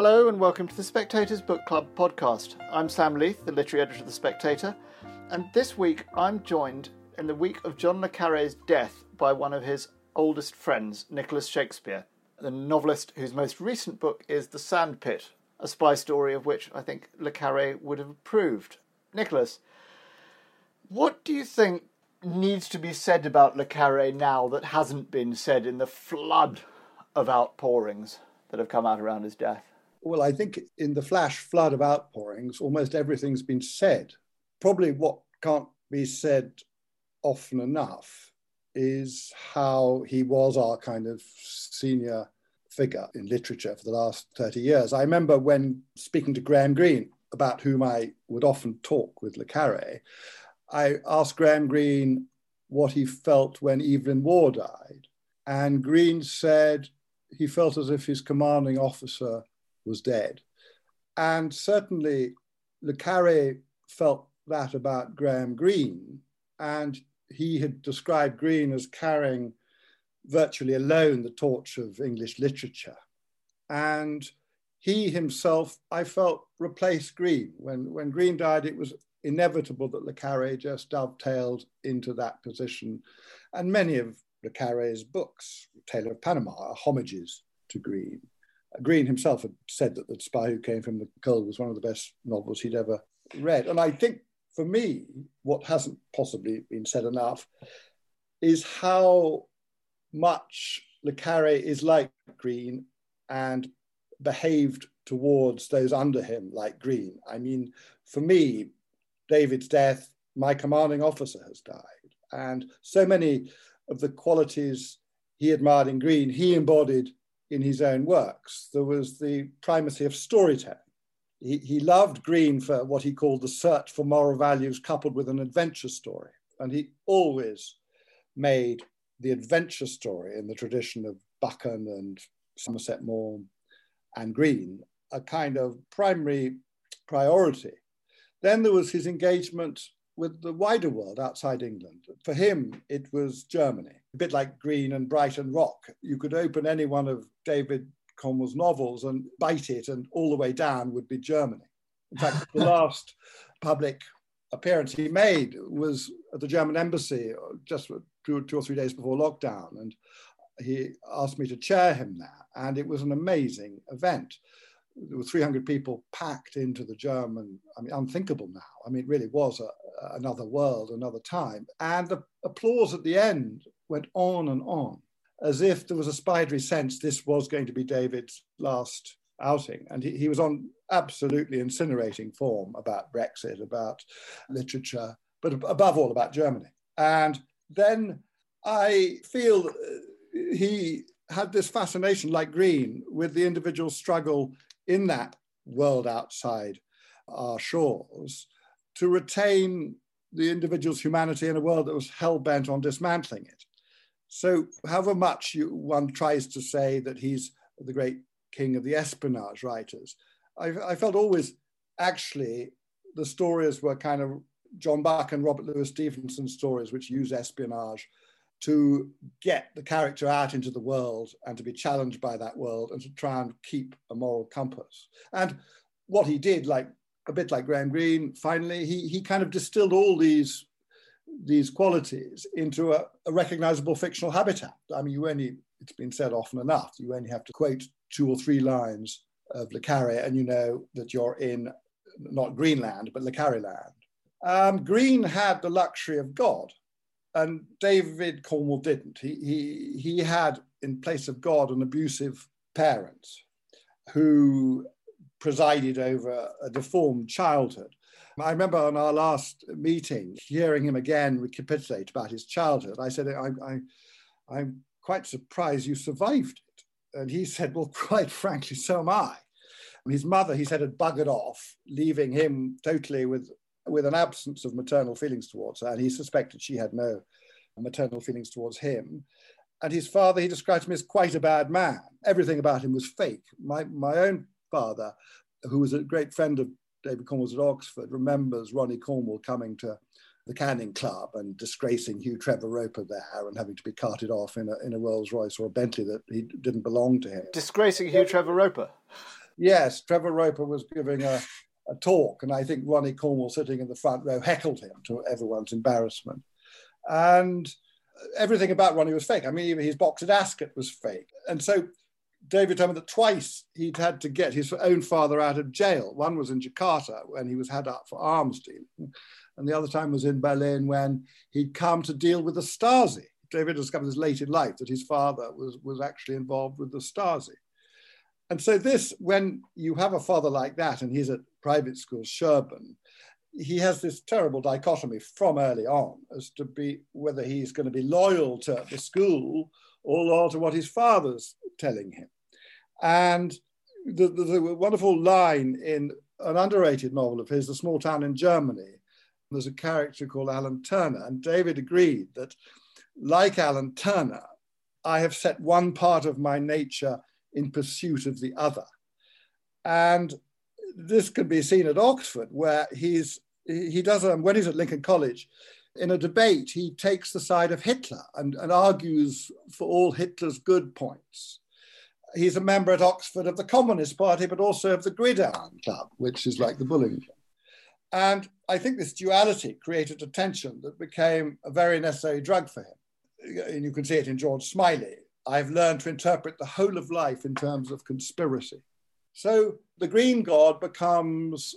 Hello and welcome to the Spectator's Book Club podcast. I'm Sam Leith, the literary editor of The Spectator, and this week I'm joined in the week of John le Carre's death by one of his oldest friends, Nicholas Shakespeare, the novelist whose most recent book is The Sandpit, a spy story of which I think le Carre would have approved. Nicholas, what do you think needs to be said about le Carre now that hasn't been said in the flood of outpourings that have come out around his death? Well, I think in the flash flood of outpourings, almost everything's been said. Probably what can't be said often enough is how he was our kind of senior figure in literature for the last 30 years. I remember when speaking to Graham Greene, about whom I would often talk with Le Carre, I asked Graham Greene what he felt when Evelyn Waugh died. And Greene said he felt as if his commanding officer was dead. And certainly Le Carre felt that about Graham Greene, and he had described Greene as carrying virtually alone the torch of English literature. And he himself, I felt, replaced Greene. When, when Greene died, it was inevitable that Le Carre just dovetailed into that position. And many of Le Carre's books, Tailor of Panama, are homages to Greene. Greene himself had said that The Spy Who Came from the Cold was one of the best novels he'd ever read. And I think for me, what hasn't possibly been said enough is how much Le Carre is like Greene and behaved towards those under him like Greene. I mean, for me, David's death, my commanding officer has died. And so many of the qualities he admired in Greene, he embodied in his own works. There was the primacy of storytelling. He, he loved Greene for what he called the search for moral values coupled with an adventure story. And he always made the adventure story in the tradition of Buchan and Somerset Maugham and Greene a kind of primary priority. Then there was his engagement with the wider world outside England. For him, it was Germany, a bit like Greene and Brighton Rock. You could open any one of David Cornwell's novels and bite it, and all the way down would be Germany. In fact, the last public appearance he made was at the German embassy just two, two or three days before lockdown. And he asked me to chair him there. And it was an amazing event there were 300 people packed into the German, I mean, unthinkable now. I mean, it really was a, another world, another time. And the applause at the end went on and on, as if there was a spidery sense this was going to be David's last outing. And he, he was on absolutely incinerating form about Brexit, about literature, but above all about Germany. And then I feel uh, he had this fascination, like Greene, with the individual struggle in that world outside our shores to retain the individual's humanity in a world that was hell bent on dismantling it. So, however much you, one tries to say that he's the great king of the espionage writers, I, I felt always actually the stories were kind of John Buchan and Robert Louis Stevenson stories, which use espionage to get the character out into the world and to be challenged by that world and to try and keep a moral compass. And what he did, like a bit like Graham Greene, finally, he, he kind of distilled all these, these qualities into a, a recognizable fictional habitat. I mean, you only, it's been said often enough, you only have to quote two or three lines of Le Carre and you know that you're in not Greeneland, but Le Carre land. Um, Greene had the luxury of God and David Cornwell didn't. He, he, he had, in place of God, an abusive parent who presided over a deformed childhood. I remember on our last meeting hearing him again recapitulate about his childhood. I said, I, I'm quite surprised you survived it. And he said, Well, quite frankly, so am I. And His mother, he said, had buggered off, leaving him totally with, with an absence of maternal feelings towards her. And he suspected she had no maternal feelings towards him. And his father, he described him as quite a bad man. Everything about him was fake. My, my own father, who was a great friend of David Cornwell's at Oxford, remembers Ronnie Cornwell coming to the Canning Club and disgracing Hugh Trevor Roper there and having to be carted off in a, in a Rolls Royce or a Bentley that he didn't belong to him. Disgracing Hugh Trevor Roper? Yes, Trevor Roper was giving a, a talk, and I think Ronnie Cornwell, sitting in the front row, heckled him to everyone's embarrassment. And everything about Ronnie was fake. I mean, even his box at Ascot was fake. And so David told me that twice he'd had to get his own father out of jail. One was in Jakarta when he was had up for arms dealing, and the other time was in Berlin when he'd come to deal with the Stasi. David discovered this late in life that his father was, was actually involved with the Stasi. And so this, when you have a father like that and he's at private school, Sherborne, he has this terrible dichotomy from early on as to be whether he's going to be loyal to the school or loyal to what his father's telling him. And the, the, the wonderful line in an underrated novel of his, The Small Town in Germany, there's a character called Alan Turner, and David agreed that, like Alan Turner, I have set one part of my nature in pursuit of the other. And this can be seen at Oxford, where he's he does um, when he's at Lincoln College, in a debate, he takes the side of Hitler and, and argues for all Hitler's good points. He's a member at Oxford of the Communist Party, but also of the Gridiron Club, which is like the Bullingdon. And I think this duality created a tension that became a very necessary drug for him. And you can see it in George Smiley. I've learned to interpret the whole of life in terms of conspiracy. So the green god becomes,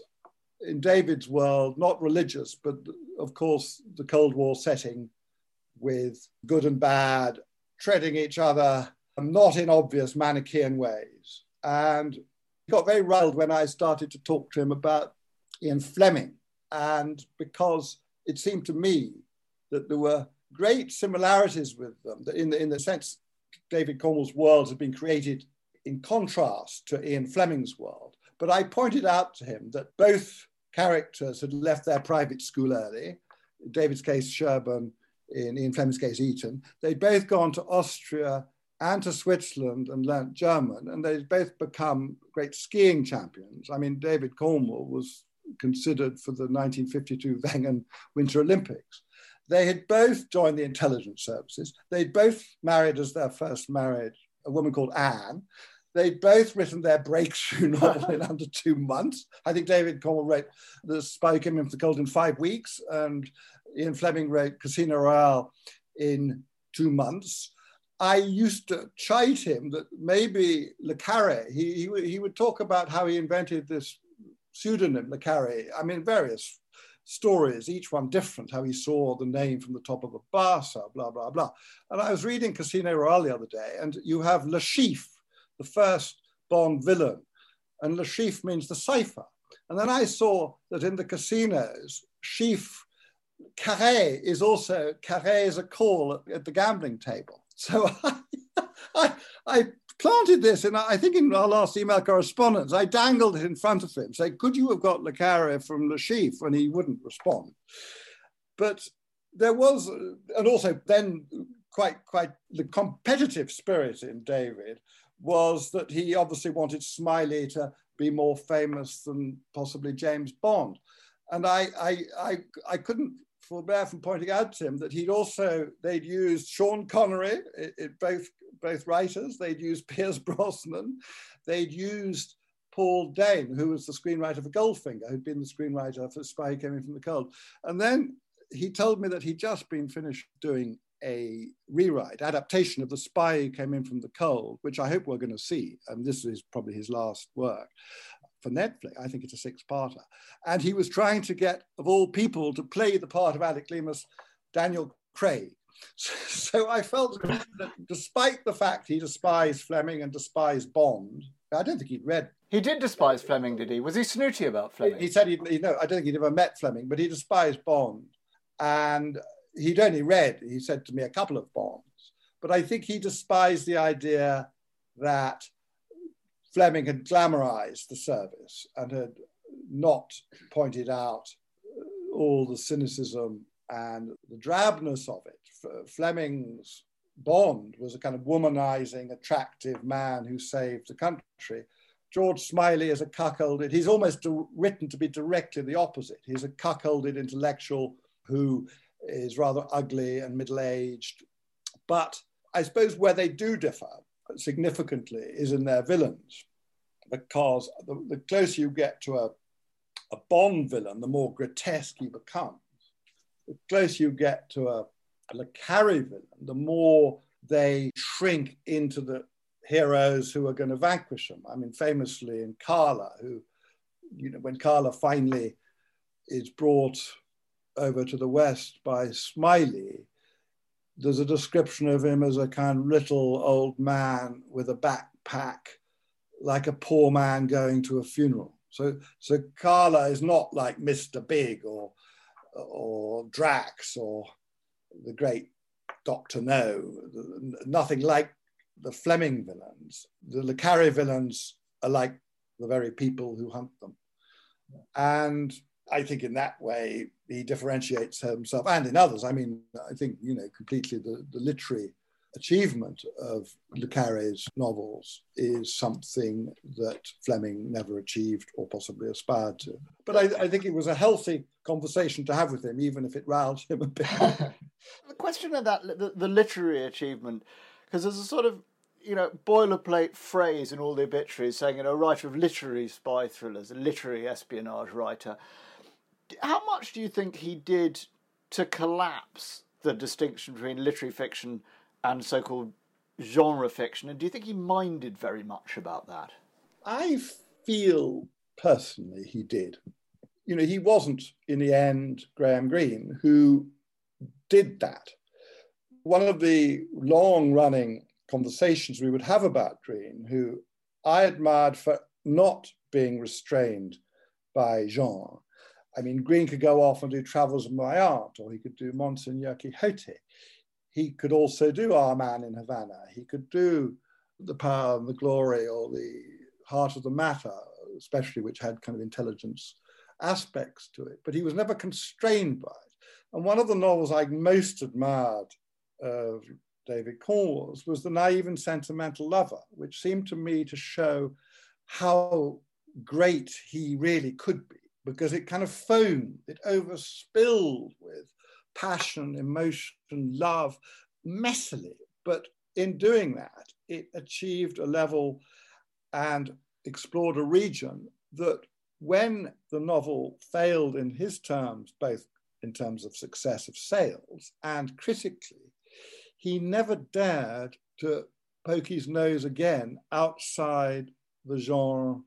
in David's world, not religious, but of course, the Cold War setting with good and bad treading each other, not in obvious Manichaean ways. And he got very riled when I started to talk to him about Ian Fleming. And because it seemed to me that there were great similarities with them, that in the, in the sense David Cornwell's world had been created in contrast to Ian Fleming's world. But I pointed out to him that both characters had left their private school early. In David's case, Sherborne, in Ian Fleming's case, Eton. They'd both gone to Austria and to Switzerland and learnt German, and they'd both become great skiing champions. I mean, David Cornwell was considered for the 1952 Wengen Winter Olympics. They had both joined the intelligence services. They'd both married as their first marriage a woman called Anne. They'd both written their breakthrough novel in under two months. I think David Cornwell wrote The Spy Who Came Into the Cold in five weeks, and Ian Fleming wrote Casino Royale in two months. I used to chide him that maybe Le Carre, he, he, he would talk about how he invented this pseudonym, Le Carre. I mean, various stories, each one different, how he saw the name from the top of a bus, blah, blah, blah. And I was reading Casino Royale the other day, and you have Le Chiffre, the first Bond villain, and Le Chiffre means the cipher. And then I saw that in the casinos, Chiffre, Carré is also, Carré is a call at, at the gambling table. So I, I, I planted this, and I think in our last email correspondence, I dangled it in front of him, saying, Could you have got Le Carre from Chiffre? And he wouldn't respond. But there was, and also then quite, quite the competitive spirit in David was that he obviously wanted Smiley to be more famous than possibly James Bond. And I, I, I, I couldn't forbear from pointing out to him that he'd also, they'd used Sean Connery, it, it both both writers. They'd used Pierce Brosnan. They'd used Paul Dehn, who was the screenwriter for Goldfinger, who'd been the screenwriter for Spy Came In From the Cold. And then he told me that he'd just been finished doing a rewrite, adaptation of The Spy Who Came In From the Cold, which I hope we're going to see. And this is probably his last work for Netflix. I think it's a six-parter. And he was trying to get, of all people, to play the part of Alec Leamas, Daniel Craig, so I felt that despite the fact he despised Fleming and despised Bond, I don't think he'd read. He did despise Fleming, did he? Was he snooty about Fleming? He, he said he'd, he, no, I don't think he'd ever met Fleming, but he despised Bond. And he'd only read, he said to me, a couple of Bonds. But I think he despised the idea that Fleming had glamorized the service and had not pointed out all the cynicism and the drabness of it. Fleming's Bond was a kind of womanizing, attractive man who saved the country. George Smiley is a cuckolded, he's almost written to be directly the opposite. He's a cuckolded intellectual who is rather ugly and middle aged. But I suppose where they do differ significantly is in their villains, because the, the closer you get to a, a Bond villain, the more grotesque he becomes. The closer you get to a, a Le Carre villain, the more they shrink into the heroes who are going to vanquish them. I mean, famously in Karla, who, you know, when Karla finally is brought over to the West by Smiley, there's a description of him as a kind of little old man with a backpack, like a poor man going to a funeral. So, so Karla is not like Mr. Big or, or Drax or the great Doctor No, nothing like the Fleming villains. The Le Carre villains are like the very people who hunt them. And I think in that way he differentiates himself and in others. I mean, I think, you know, completely the, the literary achievement of Le Carre's novels is something that Fleming never achieved or possibly aspired to. But I, I think it was a healthy conversation to have with him, even if it riled him a bit. the question of that, the, the literary achievement, because there's a sort of you know, boilerplate phrase in all the obituaries saying, you know, a writer of literary spy thrillers, a literary espionage writer how much do you think he did to collapse the distinction between literary fiction and so-called genre fiction? And do you think he minded very much about that? I feel personally he did. You know, he wasn't in the end Graham Greene who did that. One of the long running conversations we would have about Greene, who I admired for not being restrained by genre, I mean, Greene could go off and do Travels of My Aunt, or he could do Monseigneur Quixote. He could also do Our Man in Havana. He could do The Power and the Glory, or The Heart of the Matter, especially which had kind of intelligence aspects to it. But he was never constrained by it. And one of the novels I most admired of David Cornwell's was The Naive and Sentimental Lover, which seemed to me to show how great he really could be because it kind of foamed, it overspilled with passion, emotion, love, messily. But in doing that, it achieved a level and explored a region that when the novel failed in his terms, both in terms of success of sales and critically, he never dared to poke his nose again outside the genre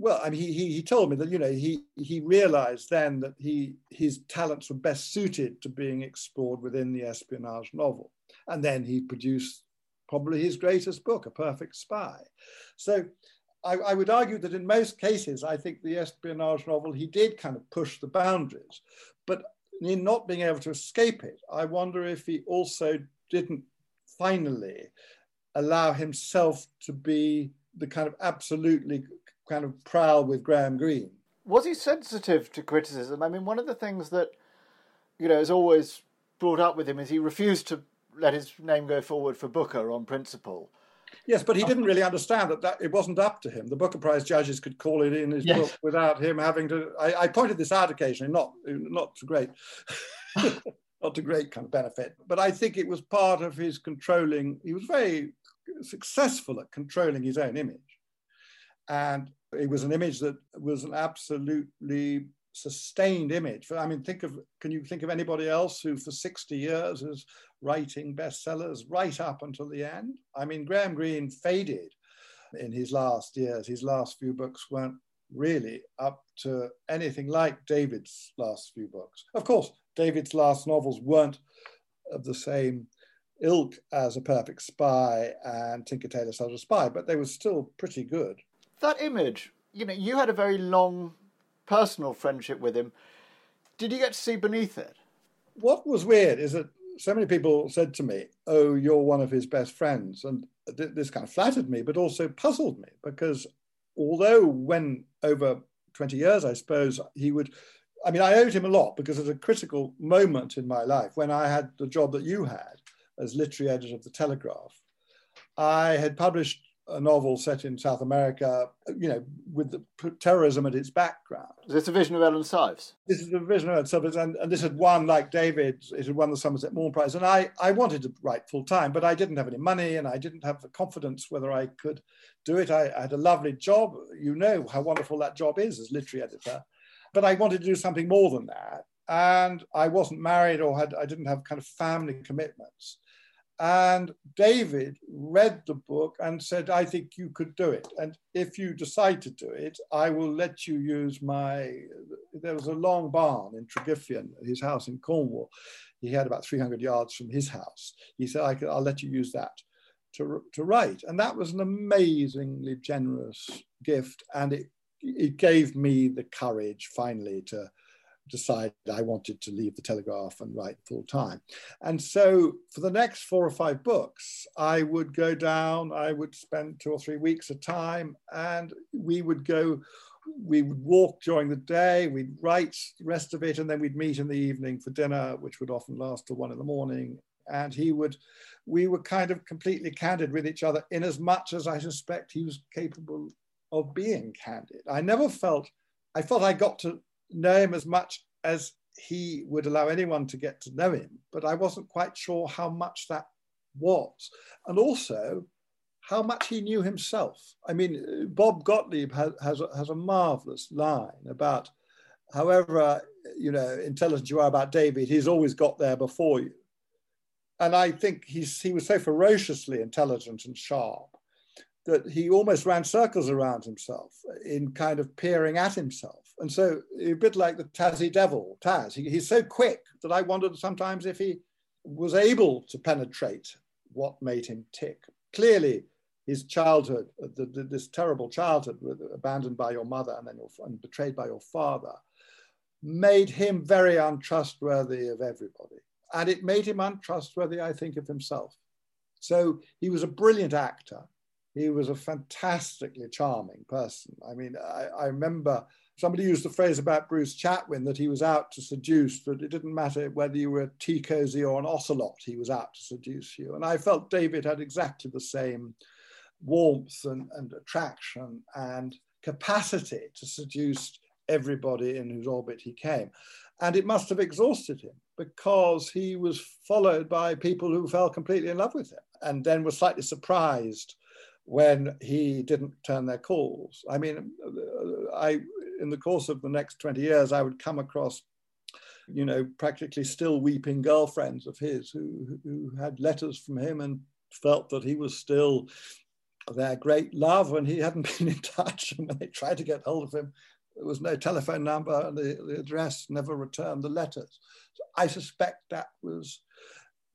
well, I mean, he, he, he told me that you know he he realised then that he his talents were best suited to being explored within the espionage novel, and then he produced probably his greatest book, A Perfect Spy. So, I, I would argue that in most cases, I think the espionage novel he did kind of push the boundaries, but in not being able to escape it, I wonder if he also didn't finally allow himself to be the kind of absolutely kind of proud with Graham Greene. Was he sensitive to criticism? I mean, one of the things that you know is always brought up with him is he refused to let his name go forward for Booker on principle. Yes, but he didn't uh-huh. really understand that, that it wasn't up to him. The Booker Prize judges could call it in his yes. book without him having to. I, I, pointed this out occasionally, not not to great, not to great kind of benefit, but I think it was part of his controlling. He was very successful at controlling his own image, and it was an image that was an absolutely sustained image. I mean, think of can you think of anybody else who for 60 years is writing bestsellers right up until the end? I mean, Graham Greene faded in his last years. His last few books weren't really up to anything like David's last few books. Of course, David's last novels weren't of the same ilk as A Perfect Spy and Tinker Tailor Soldier Spy, but they were still pretty good that image, you know, you had a very long personal friendship with him. Did you get to see beneath it? What was weird is that so many people said to me, "Oh, you're one of his best friends," and this kind of flattered me, but also puzzled me because although when over 20 years, I suppose, he would, I mean, I owed him a lot because at a critical moment in my life when I had the job that you had as literary editor of the Telegraph, I had published a novel set in South America, you know, with the terrorism at its background. Is this a vision of Elena Silves? This is a vision of Elena Silves, and, and this had won, like David, it had won the Somerset Maugham Prize. And I, I wanted to write full time, but I didn't have any money and I didn't have the confidence whether I could do it. I, I had a lovely job. You know how wonderful that job is as literary editor. But I wanted to do something more than that. And I wasn't married or had I didn't have kind of family commitments. And David read the book and said, I think you could do it. And if you decide to do it, I will let you use my. There was a long barn in Tregiffian, his house in Cornwall. He had about 300 yards from his house. He said, I will let you use that to, to write. And that was an amazingly generous gift. And it, it gave me the courage finally to decided I wanted to leave the Telegraph and write full time. And so for the next four or five books, I would go down, I would spend two or three weeks at time, and we would go, we would walk during the day, we'd write the rest of it, and then we'd meet in the evening for dinner, which would often last till one in the morning. And he would, we were kind of completely candid with each other in as much as I suspect he was capable of being candid. I never felt, I felt I got to know him as much as he would allow anyone to get to know him, but I wasn't quite sure how much that was. And also, how much he knew himself. I mean, Bob Gottlieb has, has, a, has a marvelous line about however you know intelligent you are about David, he's always got there before you. And I think he's, he was so ferociously intelligent and sharp that he almost ran circles around himself in kind of peering at himself. And so a bit like the Tassie Devil, Taz, he, he's so quick that I wondered sometimes if he was able to penetrate what made him tick. Clearly, his childhood, the, the, this terrible childhood, abandoned by your mother and then your, and betrayed by your father, made him very untrustworthy of everybody. And it made him untrustworthy, I think, of himself. So he was a brilliant actor. He was a fantastically charming person. I mean, I, I remember somebody used the phrase about Bruce Chatwin that he was out to seduce, that it didn't matter whether you were a tea cozy or an ocelot, he was out to seduce you. And I felt David had exactly the same warmth and, and attraction and capacity to seduce everybody in whose orbit he came. And it must have exhausted him because he was followed by people who fell completely in love with him and then were slightly surprised when he didn't turn their calls. I mean, I in the course of the next 20 years, I would come across, you know, practically still weeping girlfriends of his who, who had letters from him and felt that he was still their great love and he hadn't been in touch. And when they tried to get hold of him, there was no telephone number and the, the address never returned the letters. So I suspect that was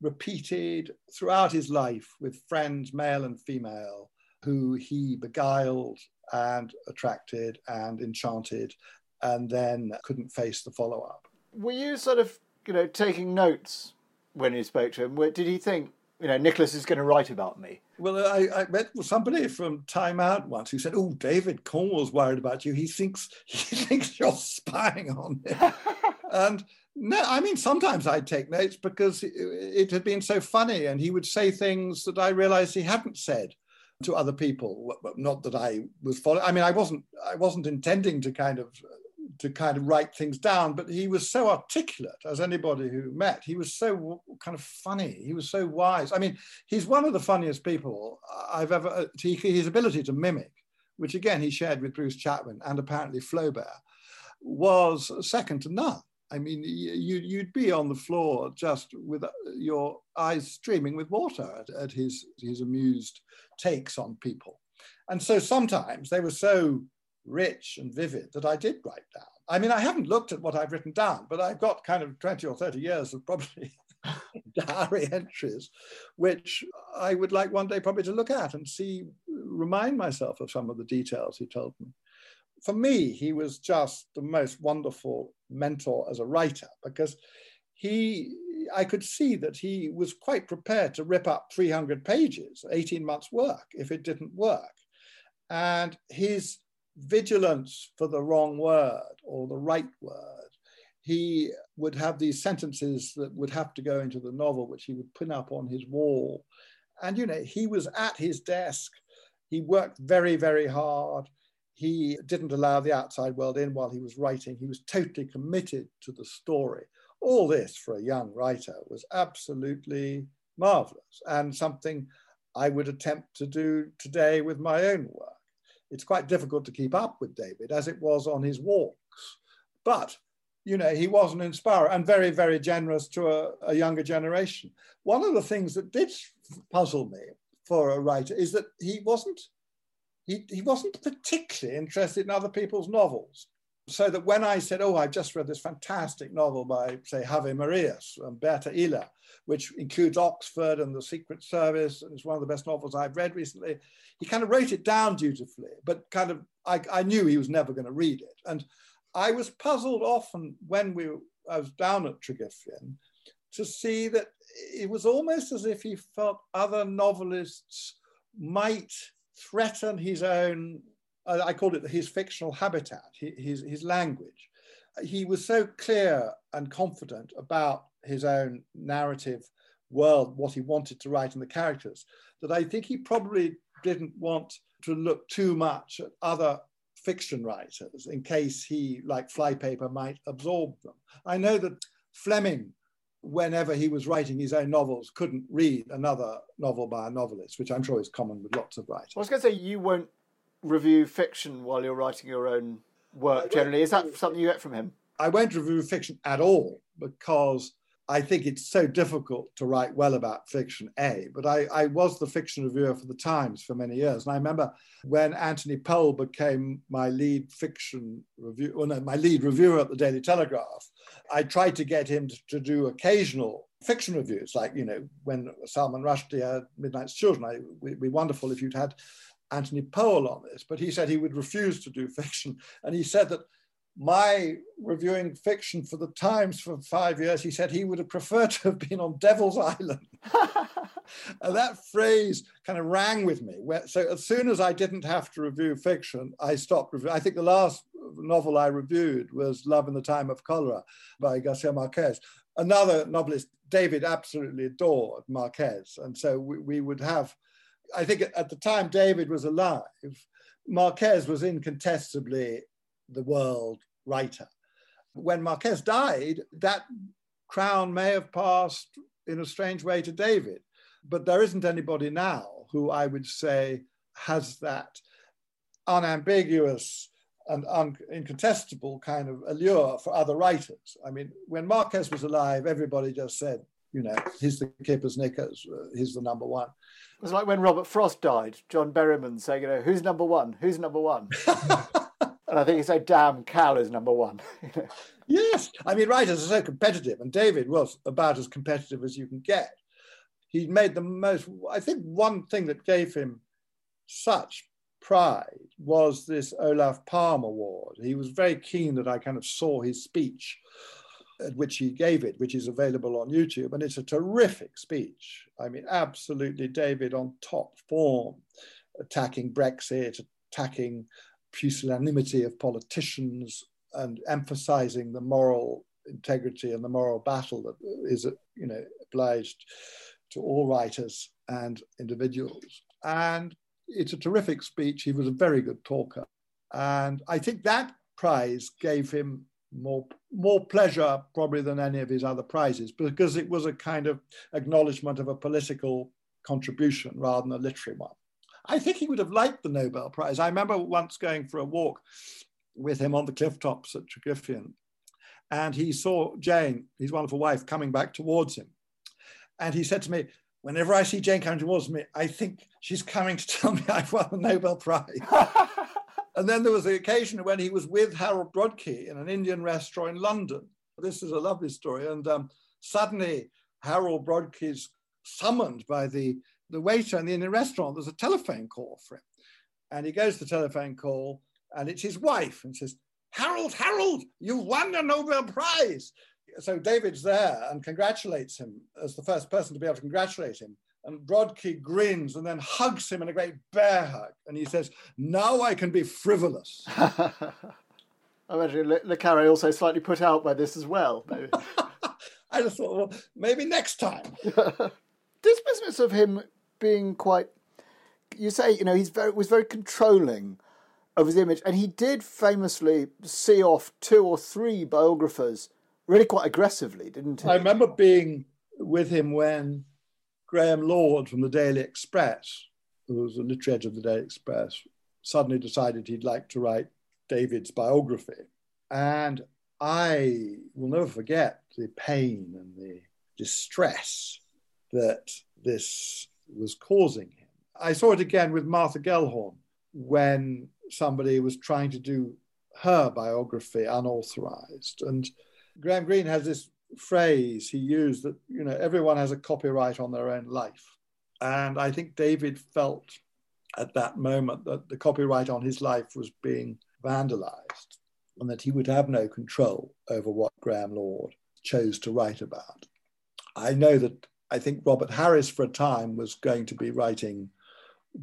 repeated throughout his life with friends, male and female, who he beguiled and attracted and enchanted and then couldn't face the follow up. Were you sort of, you know, taking notes when you spoke to him? Did he think, you know, Nicholas is going to write about me? Well, I, I met somebody from Time Out once who said, "Oh, David Cornwell's worried about you. He thinks he thinks you're spying on him." and no, I mean sometimes I'd take notes because it, it had been so funny, and he would say things that I realised he hadn't said to other people. Not that I was following. I mean, I wasn't. I wasn't intending to kind of to kind of write things down, but he was so articulate as anybody who met. He was so kind of funny. He was so wise. I mean, he's one of the funniest people I've ever. Uh, his ability to mimic, which again he shared with Bruce Chatwin and apparently Flaubert, was second to none. I mean, you, you'd be on the floor just with uh, your eyes streaming with water at, at his, his amused takes on people. And so sometimes they were so rich and vivid that I did write down. I mean, I haven't looked at what I've written down, but I've got kind of 20 or 30 years of probably diary entries, which I would like one day probably to look at and see, remind myself of some of the details he told me for me, he was just the most wonderful mentor as a writer because he I could see that he was quite prepared to rip up 300 pages, 18 months' work, if it didn't work. And his vigilance for the wrong word or the right word, he would have these sentences that would have to go into the novel, which he would pin up on his wall. And, you know, he was at his desk. He worked very, very hard. He didn't allow the outside world in while he was writing. He was totally committed to the story all this for a young writer was absolutely marvelous and something I would attempt to do today with my own work. It's quite difficult to keep up with David as it was on his walks. But, you know, he was an inspirer and very, very generous to a, a younger generation. One of the things that did puzzle me for a writer is that he wasn't he, he wasn't particularly interested in other people's novels so that when I said, oh, I've just read this fantastic novel by, say, Javier Marías and Berta Isla, which includes Oxford and the Secret Service, and it's one of the best novels I've read recently, he kind of wrote it down dutifully, but kind of, I, I knew he was never going to read it. And I was puzzled often when we, I was down at Tregiffian to see that it was almost as if he felt other novelists might threaten his own I called it his fictional habitat, his, his language. He was so clear and confident about his own narrative world, what he wanted to write and the characters, that I think he probably didn't want to look too much at other fiction writers in case he, like flypaper, might absorb them. I know that Fleming, whenever he was writing his own novels, couldn't read another novel by a novelist, which I'm sure is common with lots of writers. I was going to say you won't review fiction while you're writing your own work generally. Is that something you get from him? I won't review fiction at all because I think it's so difficult to write well about fiction, A. But I, I, was the fiction reviewer for the Times for many years. And I remember when Anthony Powell became my lead fiction review, well, no, my lead reviewer at the Daily Telegraph, I tried to get him to, to do occasional fiction reviews, like, you know, when Salman Rushdie had Midnight's Children. I, it'd be wonderful if you'd had Anthony Powell on this, but he said he would refuse to do fiction. And he said that my reviewing fiction for the Times for five years, he said he would have preferred to have been on Devil's Island. and that phrase kind of rang with me. So as soon as I didn't have to review fiction, I stopped reviewing. I think the last novel I reviewed was Love in the Time of Cholera by Garcia Marquez. Another novelist, David, absolutely adored Marquez. And so we, we would have I think at the time David was alive, Marquez was incontestably the world writer. When Marquez died, that crown may have passed in a strange way to David, but there isn't anybody now who I would say has that unambiguous and un- incontestable kind of allure for other writers. I mean, when Marquez was alive, everybody just said, you know, he's the keeper's knickers, uh, he's the number one. It was like when Robert Frost died, John Berryman saying, you know, who's number one? Who's number one? and I think he said, damn, Cal is number one. yes. I mean, writers are so competitive, and David was about as competitive as you can get. He made the most, I think one thing that gave him such pride was this Olof Palme Award. He was very keen that I kind of saw his speech at which he gave it, which is available on YouTube. And it's a terrific speech. I mean, absolutely David on top form, attacking Brexit, attacking pusillanimity of politicians, and emphasizing the moral integrity and the moral battle that is, you know, obliged to all writers and individuals. And it's a terrific speech. He was a very good talker. And I think that prize gave him more more pleasure probably than any of his other prizes because it was a kind of acknowledgement of a political contribution rather than a literary one. I think he would have liked the Nobel Prize. I remember once going for a walk with him on the cliff tops at Tregiffian, and he saw Jane, his wonderful wife, coming back towards him. And he said to me, Whenever I see Jane coming towards me, I think she's coming to tell me I've won the Nobel Prize. And then there was the occasion when he was with Harold Brodkey in an Indian restaurant in London. This is a lovely story. And um, suddenly, Harold Brodkey's summoned by the, the waiter in the Indian restaurant. There's a telephone call for him. And he goes to the telephone call, and it's his wife, and says, Harold, Harold, you've won the Nobel Prize. so David's there and congratulates him as the first person to be able to congratulate him. And Brodkey grins and then hugs him in a great bear hug. And he says, Now I can be frivolous. I imagine Le, Le Carre also slightly put out by this as well. I just thought, well, maybe next time. this business of him being quite, you say, you know, he's very was very controlling of his image, and he did famously see off two or three biographers really quite aggressively, didn't he? I remember being with him when Graham Lord from the Daily Express, who was the literary editor of the Daily Express, suddenly decided he'd like to write David's biography. And I will never forget the pain and the distress that this was causing him. I saw it again with Martha Gellhorn when somebody was trying to do her biography unauthorized. And Graham Greene has this phrase he used that, you know, everyone has a copyright on their own life. And I think David felt at that moment that the copyright on his life was being vandalized and that he would have no control over what Graham Lord chose to write about. I know that I think Robert Harris, for a time, was going to be writing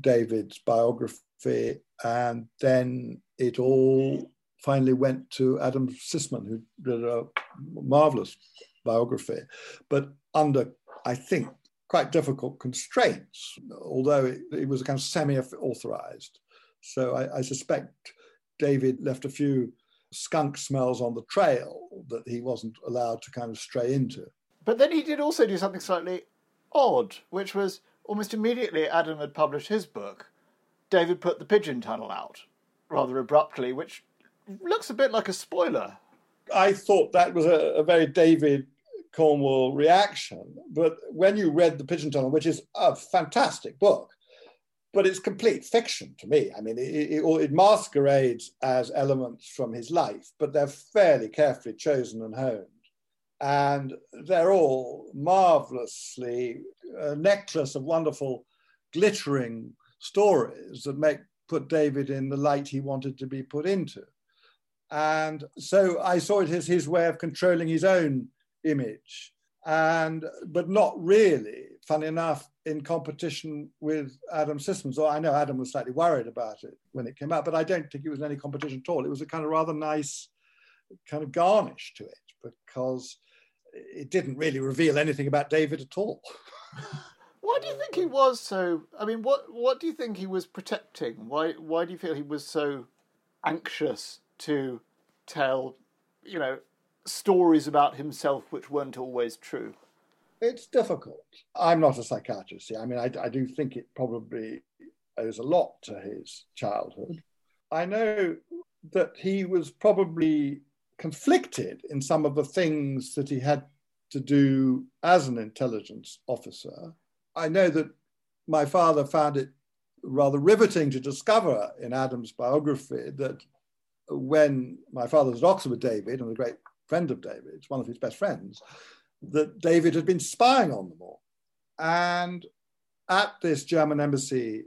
David's biography, and then it all finally went to Adam Sisman, who did a marvelous biography, but under, I think, quite difficult constraints, although it, was kind of semi authorized. So I, I suspect David left a few skunk smells on the trail that he wasn't allowed to kind of stray into. But then he did also do something slightly odd, which was almost immediately Adam had published his book, David put the pigeon tunnel out rather abruptly, which looks a bit like a spoiler. I thought that was a, a very David Cornwell reaction. But when you read The Pigeon Tunnel, which is a fantastic book, but it's complete fiction to me. I mean, it, it, it, masquerades as elements from his life, but they're fairly carefully chosen and honed. And they're all marvelously a necklace of wonderful, glittering stories that make put David in the light he wanted to be put into. And so I saw it as his way of controlling his own image, and but not really, funny enough, in competition with Adam Sisman. Or I know Adam was slightly worried about it when it came out, but I don't think it was any competition at all. It was a kind of rather nice kind of garnish to it because it didn't really reveal anything about David at all. Why do you think he was so? I mean, what what do you think he was protecting? Why why do you feel he was so anxious to tell, you know, stories about himself which weren't always true? It's difficult. I'm not a psychiatrist. I mean, I, I do think it probably owes a lot to his childhood. I know that he was probably conflicted in some of the things that he had to do as an intelligence officer. I know that my father found it rather riveting to discover in Adam's biography that when my father was at Oxford with David and a great friend of David's, one of his best friends, that David had been spying on them all. And at this German embassy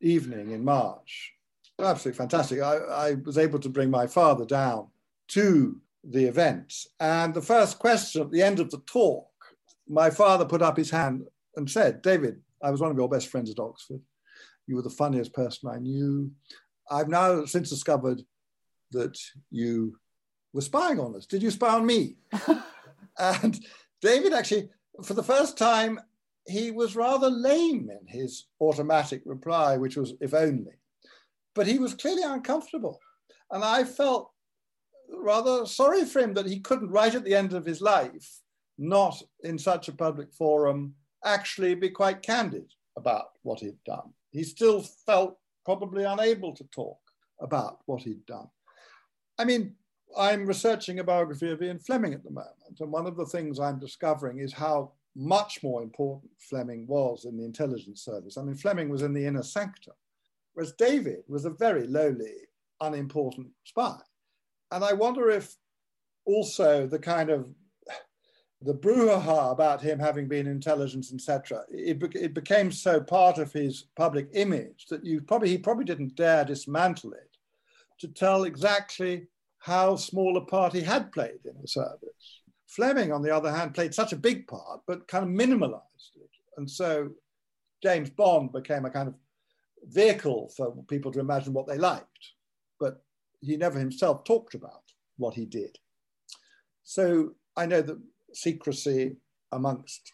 evening in March, absolutely fantastic, I, I was able to bring my father down to the event. And the first question at the end of the talk, my father put up his hand and said, David, I was one of your best friends at Oxford. You were the funniest person I knew. I've now since discovered that you were spying on us. Did you spy on me? And David actually, for the first time, he was rather lame in his automatic reply, which was, if only. But he was clearly uncomfortable. And I felt rather sorry for him that he couldn't, right at the end of his life, not in such a public forum, actually be quite candid about what he'd done. He still felt probably unable to talk about what he'd done. I mean, I'm researching a biography of Ian Fleming at the moment, and one of the things I'm discovering is how much more important Fleming was in the intelligence service. I mean, Fleming was in the inner sanctum, whereas David was a very lowly, unimportant spy. And I wonder if also the kind of the brouhaha about him having been intelligence, etc., it, it became so part of his public image that you probably he probably didn't dare dismantle it to tell exactly how small a part he had played in the service. Fleming, on the other hand, played such a big part, but kind of minimalized it. And so James Bond became a kind of vehicle for people to imagine what they liked. But he never himself talked about what he did. So I know that secrecy amongst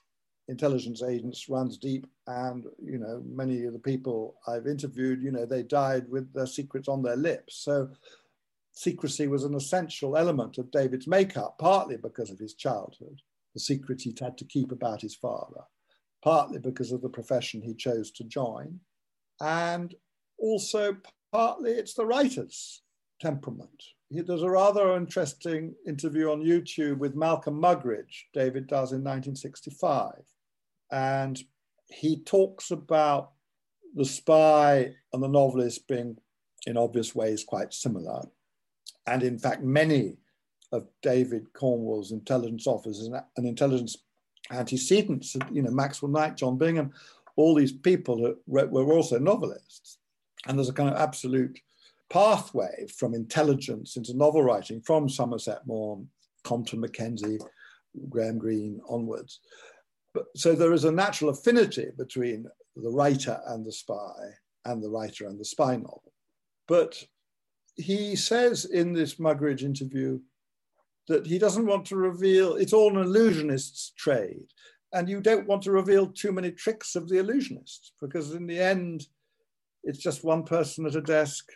intelligence agents runs deep and you know many of the people i've interviewed you know they died with their secrets on their lips so secrecy was an essential element of david's makeup partly because of his childhood the secret he'd had to keep about his father partly because of the profession he chose to join and also partly it's the writer's temperament there's a rather interesting interview on YouTube with Malcolm Muggeridge David does in 1965. And he talks about the spy and the novelist being, in obvious ways, quite similar. And in fact, many of David Cornwell's intelligence officers and intelligence antecedents, you know, Maxwell Knight, John Bingham, all these people were also novelists. And there's a kind of absolute pathway from intelligence into novel writing from Somerset Maugham, Compton Mackenzie, Graham Greene onwards. But, so there is a natural affinity between the writer and the spy and the writer and the spy novel. But he says in this Muggeridge interview that he doesn't want to reveal, it's all an illusionist's trade. And you don't want to reveal too many tricks of the illusionists because in the end, it's just one person at a desk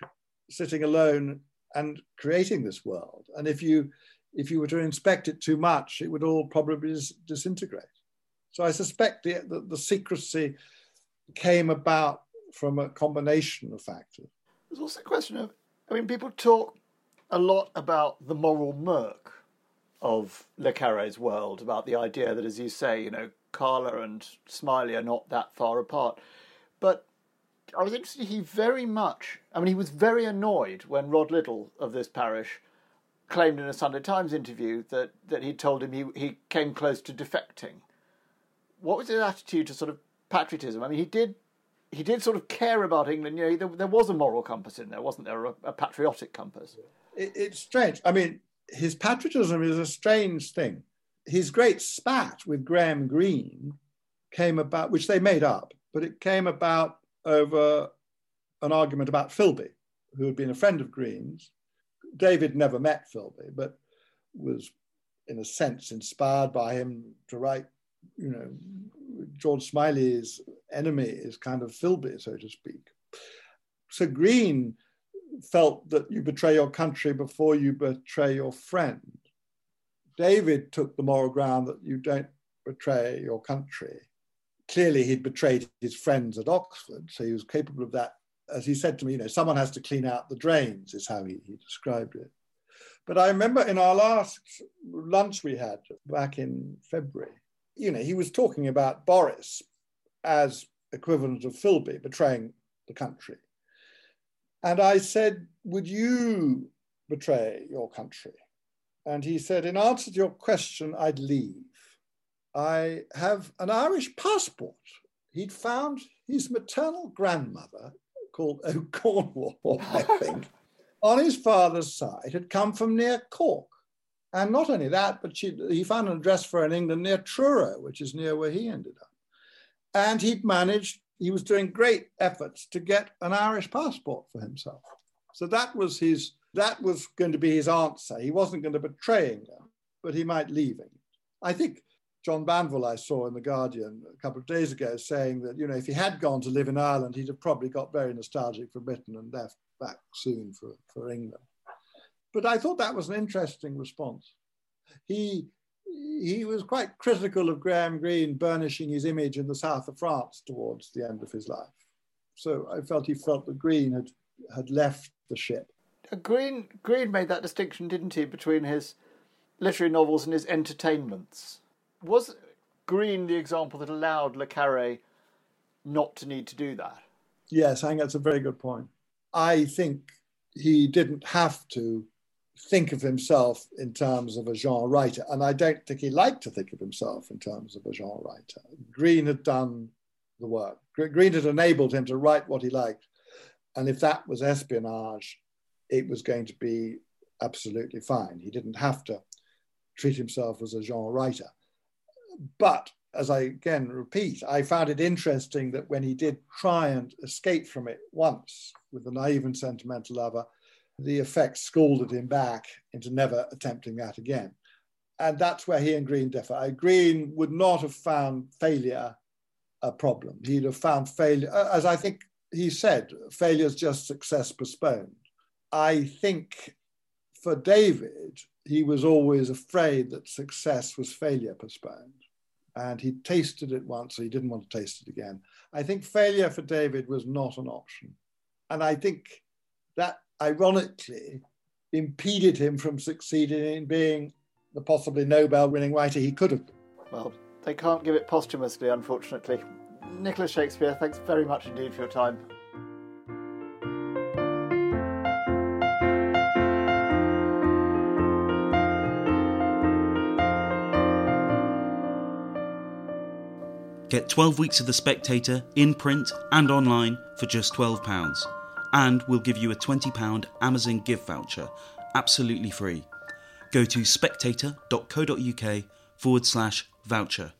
sitting alone and creating this world. And if you if you were to inspect it too much, it would all probably dis- disintegrate. So I suspect the, the, the secrecy came about from a combination of factors. There's also a question of, I mean, people talk a lot about the moral murk of Le Carre's world, about the idea that, as you say, you know, Karla and Smiley are not that far apart. But I was interested. He very much. I mean, he was very annoyed when Rod Liddle of this parish claimed in a Sunday Times interview that that he told him he he came close to defecting. What was his attitude to sort of patriotism? I mean, he did he did sort of care about England. You know, there, there was a moral compass in there, wasn't there? A, a patriotic compass. It, it's strange. I mean, his patriotism is a strange thing. His great spat with Graham Greene came about, which they made up, but it came about over an argument about Philby, who had been a friend of Greene's. David never met Philby, but was, in a sense, inspired by him to write, you know, George Smiley's enemy is kind of Philby, so to speak. So Greene felt that you betray your country before you betray your friend. David took the moral ground that you don't betray your country clearly he'd betrayed his friends at Oxford, so he was capable of that. As he said to me, you know, someone has to clean out the drains, is how he, he described it. But I remember in our last lunch we had back in February, you know, he was talking about Boris as equivalent of Philby betraying the country. And I said, Would you betray your country? And he said, In answer to your question, I'd leave. I have an Irish passport. He'd found his maternal grandmother, called O'Cornwall, I think, on his father's side, had come from near Cork. And not only that, but she, he found an address for her in England near Truro, which is near where he ended up. And he'd managed, he was doing great efforts to get an Irish passport for himself. So that was his, that was going to be his answer. He wasn't going to betray England, but he might leave England. I think John Banville, I saw in The Guardian a couple of days ago, saying that, you know, if he had gone to live in Ireland, he'd have probably got very nostalgic for Britain and left back soon for, for England. But I thought that was an interesting response. He, he was quite critical of Graham Greene burnishing his image in the south of France towards the end of his life. So I felt he felt that Greene had, had left the ship. Uh, Greene, Greene made that distinction, didn't he, between his literary novels and his entertainments? was Greene the example that allowed Le Carre not to need to do that? Yes, I think that's a very good point. I think he didn't have to think of himself in terms of a genre writer, and I don't think he liked to think of himself in terms of a genre writer. Greene had done the work. Greene had enabled him to write what he liked, and if that was espionage, it was going to be absolutely fine. He didn't have to treat himself as a genre writer. But as I again repeat, I found it interesting that when he did try and escape from it once with the naive and sentimental lover, the effect scalded him back into never attempting that again. And that's where he and Greene differ. Uh, Greene would not have found failure a problem. He'd have found failure, uh, as I think he said, failure is just success postponed. I think for David, he was always afraid that success was failure postponed. And he tasted it once, so he didn't want to taste it again. I think failure for David was not an option. And I think that ironically impeded him from succeeding in being the possibly Nobel winning writer he could have been. Well, they can't give it posthumously, unfortunately. Nicholas Shakespeare, thanks very much indeed for your time. Get 12 weeks of The Spectator in print and online for just £12. And we'll give you a £20 Amazon gift voucher absolutely free. Go to spectator.co.uk forward slash voucher.